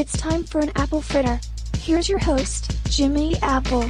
It's time for an apple fritter. Here's your host, Jimmy Apple.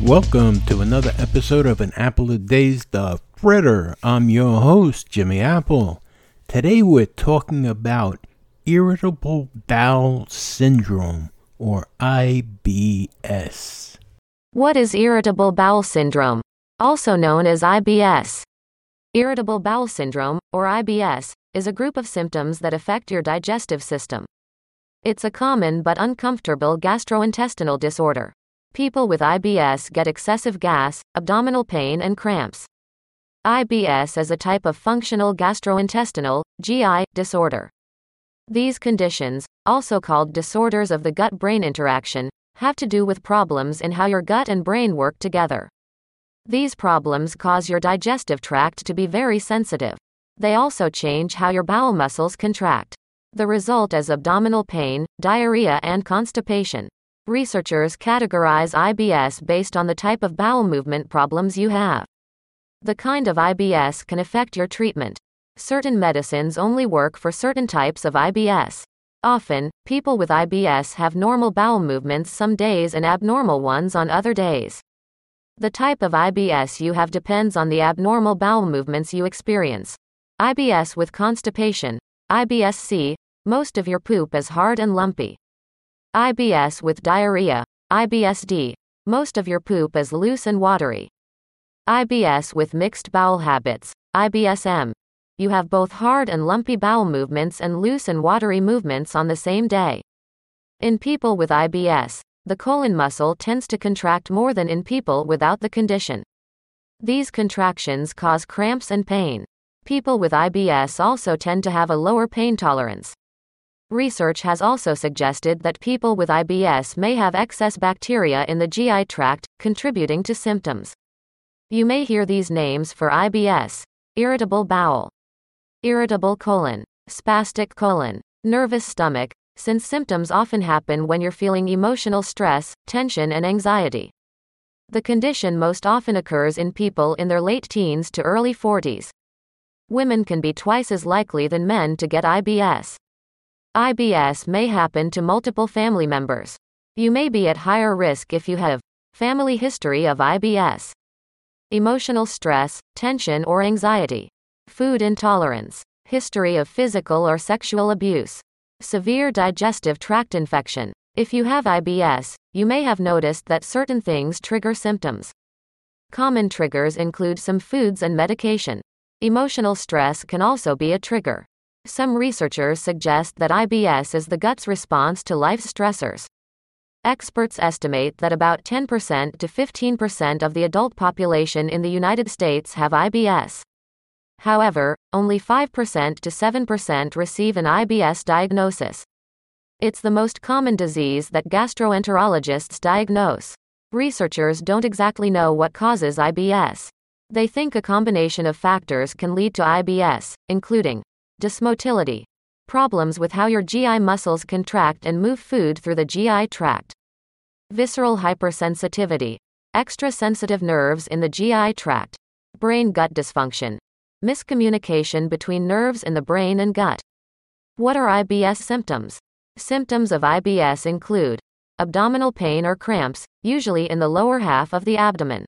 Welcome to another episode of An Apple a Day's The Fritter. I'm your host, Jimmy Apple. Today we're talking about irritable bowel syndrome, or IBS. What is irritable bowel syndrome? Also known as IBS. Irritable bowel syndrome, or IBS, is a group of symptoms that affect your digestive system. It's a common but uncomfortable gastrointestinal disorder. People with IBS get excessive gas, abdominal pain, and cramps. IBS is a type of functional gastrointestinal GI disorder. These conditions, also called disorders of the gut brain interaction, have to do with problems in how your gut and brain work together. These problems cause your digestive tract to be very sensitive. They also change how your bowel muscles contract. The result is abdominal pain, diarrhea, and constipation. Researchers categorize IBS based on the type of bowel movement problems you have. The kind of IBS can affect your treatment. Certain medicines only work for certain types of IBS. Often, people with IBS have normal bowel movements some days and abnormal ones on other days. The type of IBS you have depends on the abnormal bowel movements you experience. IBS with constipation, IBS-C, most of your poop is hard and lumpy. IBS with diarrhea, IBS-D, most of your poop is loose and watery. IBS with mixed bowel habits, IBS-M, you have both hard and lumpy bowel movements and loose and watery movements on the same day. In people with IBS, the colon muscle tends to contract more than in people without the condition. These contractions cause cramps and pain. People with IBS also tend to have a lower pain tolerance. Research has also suggested that people with IBS may have excess bacteria in the GI tract, contributing to symptoms. You may hear these names for IBS irritable bowel, irritable colon, spastic colon, nervous stomach, since symptoms often happen when you're feeling emotional stress, tension, and anxiety. The condition most often occurs in people in their late teens to early 40s. Women can be twice as likely than men to get IBS. IBS may happen to multiple family members. You may be at higher risk if you have family history of IBS, emotional stress, tension or anxiety, food intolerance, history of physical or sexual abuse, severe digestive tract infection. If you have IBS, you may have noticed that certain things trigger symptoms. Common triggers include some foods and medication. Emotional stress can also be a trigger. Some researchers suggest that IBS is the gut's response to life stressors. Experts estimate that about 10% to 15% of the adult population in the United States have IBS. However, only 5% to 7% receive an IBS diagnosis. It's the most common disease that gastroenterologists diagnose. Researchers don't exactly know what causes IBS. They think a combination of factors can lead to IBS, including dysmotility, problems with how your GI muscles contract and move food through the GI tract, visceral hypersensitivity, extra sensitive nerves in the GI tract, brain gut dysfunction, miscommunication between nerves in the brain and gut. What are IBS symptoms? Symptoms of IBS include abdominal pain or cramps, usually in the lower half of the abdomen,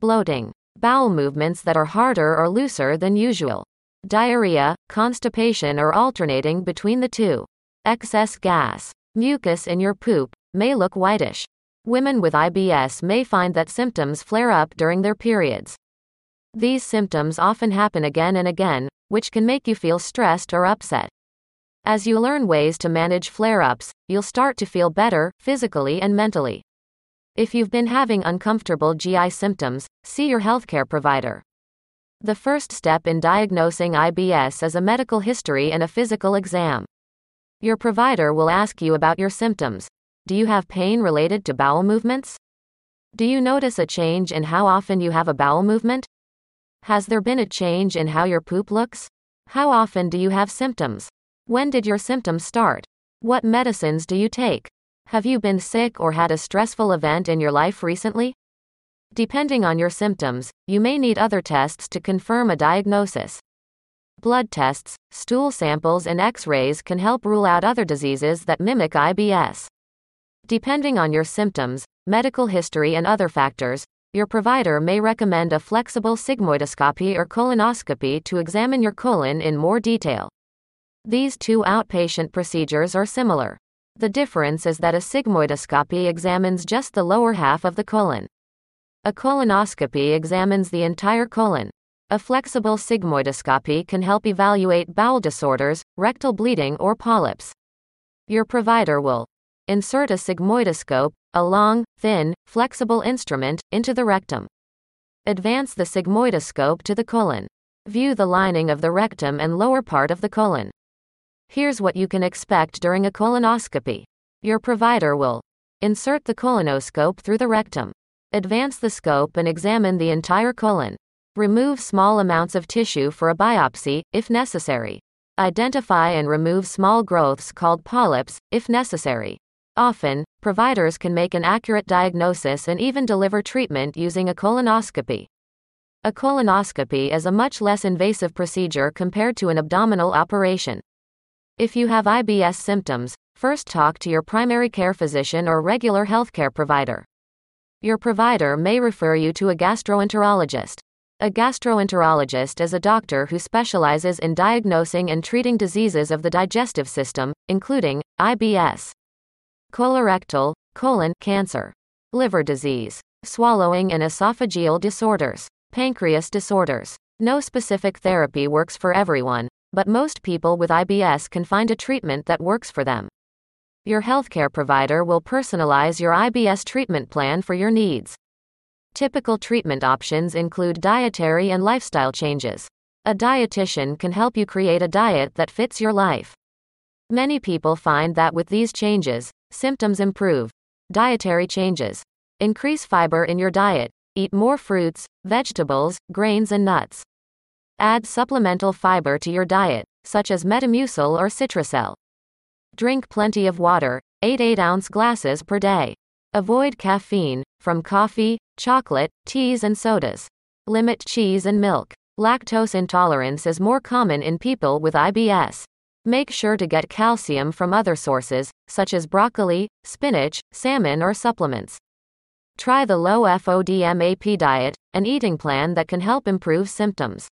bloating, bowel movements that are harder or looser than usual, diarrhea, constipation, or alternating between the two. Excess gas, mucus in your poop, may look whitish. Women with IBS may find that symptoms flare up during their periods. These symptoms often happen again and again, which can make you feel stressed or upset. As you learn ways to manage flare ups, you'll start to feel better, physically and mentally. If you've been having uncomfortable GI symptoms, see your healthcare provider. The first step in diagnosing IBS is a medical history and a physical exam. Your provider will ask you about your symptoms. Do you have pain related to bowel movements? Do you notice a change in how often you have a bowel movement? Has there been a change in how your poop looks? How often do you have symptoms? When did your symptoms start? What medicines do you take? Have you been sick or had a stressful event in your life recently? Depending on your symptoms, you may need other tests to confirm a diagnosis. Blood tests, stool samples, and x rays can help rule out other diseases that mimic IBS. Depending on your symptoms, medical history, and other factors, your provider may recommend a flexible sigmoidoscopy or colonoscopy to examine your colon in more detail. These two outpatient procedures are similar. The difference is that a sigmoidoscopy examines just the lower half of the colon. A colonoscopy examines the entire colon. A flexible sigmoidoscopy can help evaluate bowel disorders, rectal bleeding, or polyps. Your provider will insert a sigmoidoscope, a long, thin, flexible instrument, into the rectum. Advance the sigmoidoscope to the colon. View the lining of the rectum and lower part of the colon. Here's what you can expect during a colonoscopy. Your provider will insert the colonoscope through the rectum. Advance the scope and examine the entire colon. Remove small amounts of tissue for a biopsy, if necessary. Identify and remove small growths called polyps, if necessary. Often, providers can make an accurate diagnosis and even deliver treatment using a colonoscopy. A colonoscopy is a much less invasive procedure compared to an abdominal operation. If you have IBS symptoms, first talk to your primary care physician or regular healthcare provider. Your provider may refer you to a gastroenterologist. A gastroenterologist is a doctor who specializes in diagnosing and treating diseases of the digestive system, including IBS colorectal, colon cancer, liver disease, swallowing and esophageal disorders, pancreas disorders. No specific therapy works for everyone, but most people with IBS can find a treatment that works for them. Your healthcare provider will personalize your IBS treatment plan for your needs. Typical treatment options include dietary and lifestyle changes. A dietitian can help you create a diet that fits your life. Many people find that with these changes, Symptoms improve. Dietary changes. Increase fiber in your diet. Eat more fruits, vegetables, grains, and nuts. Add supplemental fiber to your diet, such as Metamucil or Citrucel. Drink plenty of water, 8 8 ounce glasses per day. Avoid caffeine, from coffee, chocolate, teas, and sodas. Limit cheese and milk. Lactose intolerance is more common in people with IBS. Make sure to get calcium from other sources, such as broccoli, spinach, salmon, or supplements. Try the low FODMAP diet, an eating plan that can help improve symptoms.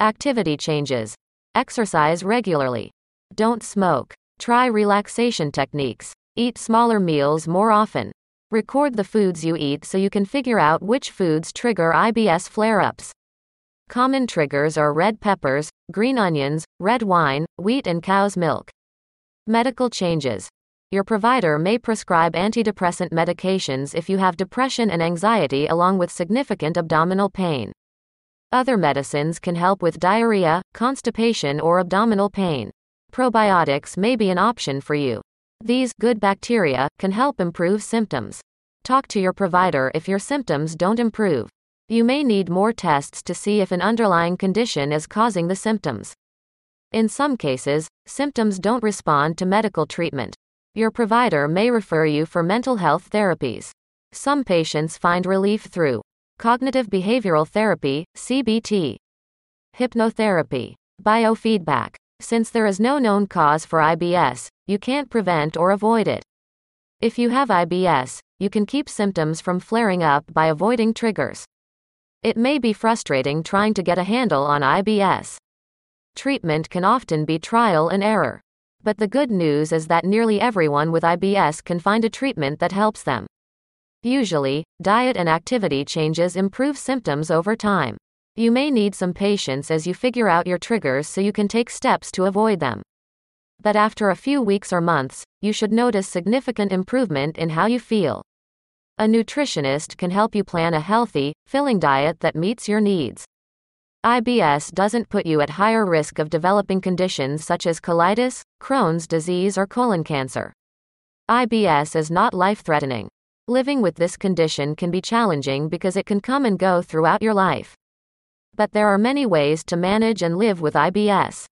Activity changes. Exercise regularly. Don't smoke. Try relaxation techniques. Eat smaller meals more often. Record the foods you eat so you can figure out which foods trigger IBS flare ups. Common triggers are red peppers, green onions, red wine, wheat, and cow's milk. Medical changes. Your provider may prescribe antidepressant medications if you have depression and anxiety along with significant abdominal pain. Other medicines can help with diarrhea, constipation, or abdominal pain. Probiotics may be an option for you. These good bacteria can help improve symptoms. Talk to your provider if your symptoms don't improve. You may need more tests to see if an underlying condition is causing the symptoms. In some cases, symptoms don't respond to medical treatment. Your provider may refer you for mental health therapies. Some patients find relief through cognitive behavioral therapy, CBT, hypnotherapy, biofeedback. Since there is no known cause for IBS, you can't prevent or avoid it. If you have IBS, you can keep symptoms from flaring up by avoiding triggers. It may be frustrating trying to get a handle on IBS. Treatment can often be trial and error. But the good news is that nearly everyone with IBS can find a treatment that helps them. Usually, diet and activity changes improve symptoms over time. You may need some patience as you figure out your triggers so you can take steps to avoid them. But after a few weeks or months, you should notice significant improvement in how you feel. A nutritionist can help you plan a healthy, filling diet that meets your needs. IBS doesn't put you at higher risk of developing conditions such as colitis, Crohn's disease, or colon cancer. IBS is not life threatening. Living with this condition can be challenging because it can come and go throughout your life. But there are many ways to manage and live with IBS.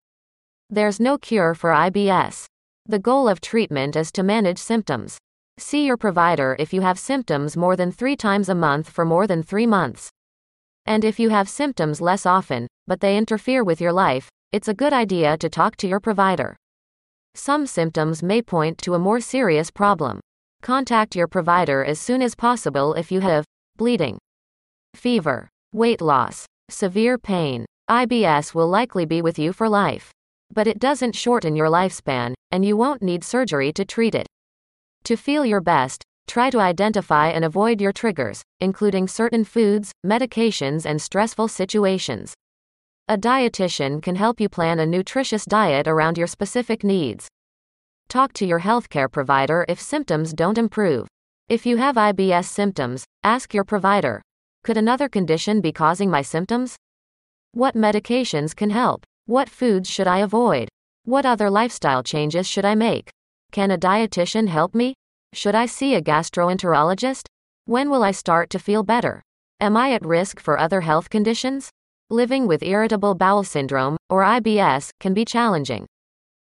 There's no cure for IBS. The goal of treatment is to manage symptoms. See your provider if you have symptoms more than three times a month for more than three months. And if you have symptoms less often, but they interfere with your life, it's a good idea to talk to your provider. Some symptoms may point to a more serious problem. Contact your provider as soon as possible if you have bleeding, fever, weight loss, severe pain. IBS will likely be with you for life. But it doesn't shorten your lifespan, and you won't need surgery to treat it. To feel your best, try to identify and avoid your triggers, including certain foods, medications, and stressful situations. A dietitian can help you plan a nutritious diet around your specific needs. Talk to your healthcare provider if symptoms don't improve. If you have IBS symptoms, ask your provider Could another condition be causing my symptoms? What medications can help? What foods should I avoid? What other lifestyle changes should I make? Can a dietitian help me? Should I see a gastroenterologist? When will I start to feel better? Am I at risk for other health conditions? Living with irritable bowel syndrome, or IBS, can be challenging.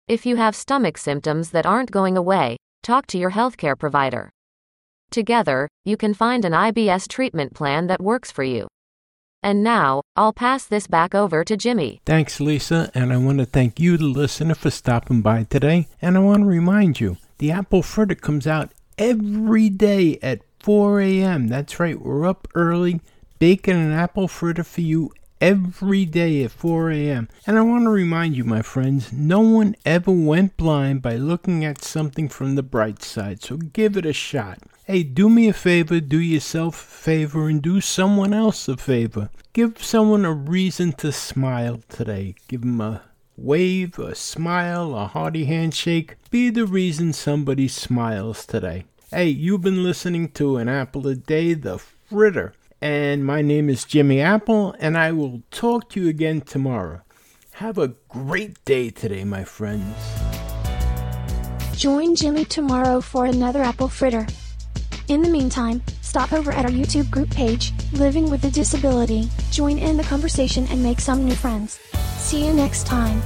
If you have stomach symptoms that aren't going away, talk to your healthcare provider. Together, you can find an IBS treatment plan that works for you. And now, I'll pass this back over to Jimmy. Thanks, Lisa, and I want to thank you, the listener, for stopping by today. And I want to remind you the apple fritter comes out every day at 4 a.m. That's right, we're up early baking an apple fritter for you every day at 4 a.m. And I want to remind you, my friends, no one ever went blind by looking at something from the bright side, so give it a shot. Hey, do me a favor, do yourself a favor, and do someone else a favor. Give someone a reason to smile today. Give them a wave, a smile, a hearty handshake. Be the reason somebody smiles today. Hey, you've been listening to an apple a day, the fritter and my name is Jimmy Apple, and I will talk to you again tomorrow. Have a great day today, my friends. Join Jimmy tomorrow for another apple fritter. In the meantime, stop over at our YouTube group page, Living with a Disability, join in the conversation and make some new friends. See you next time.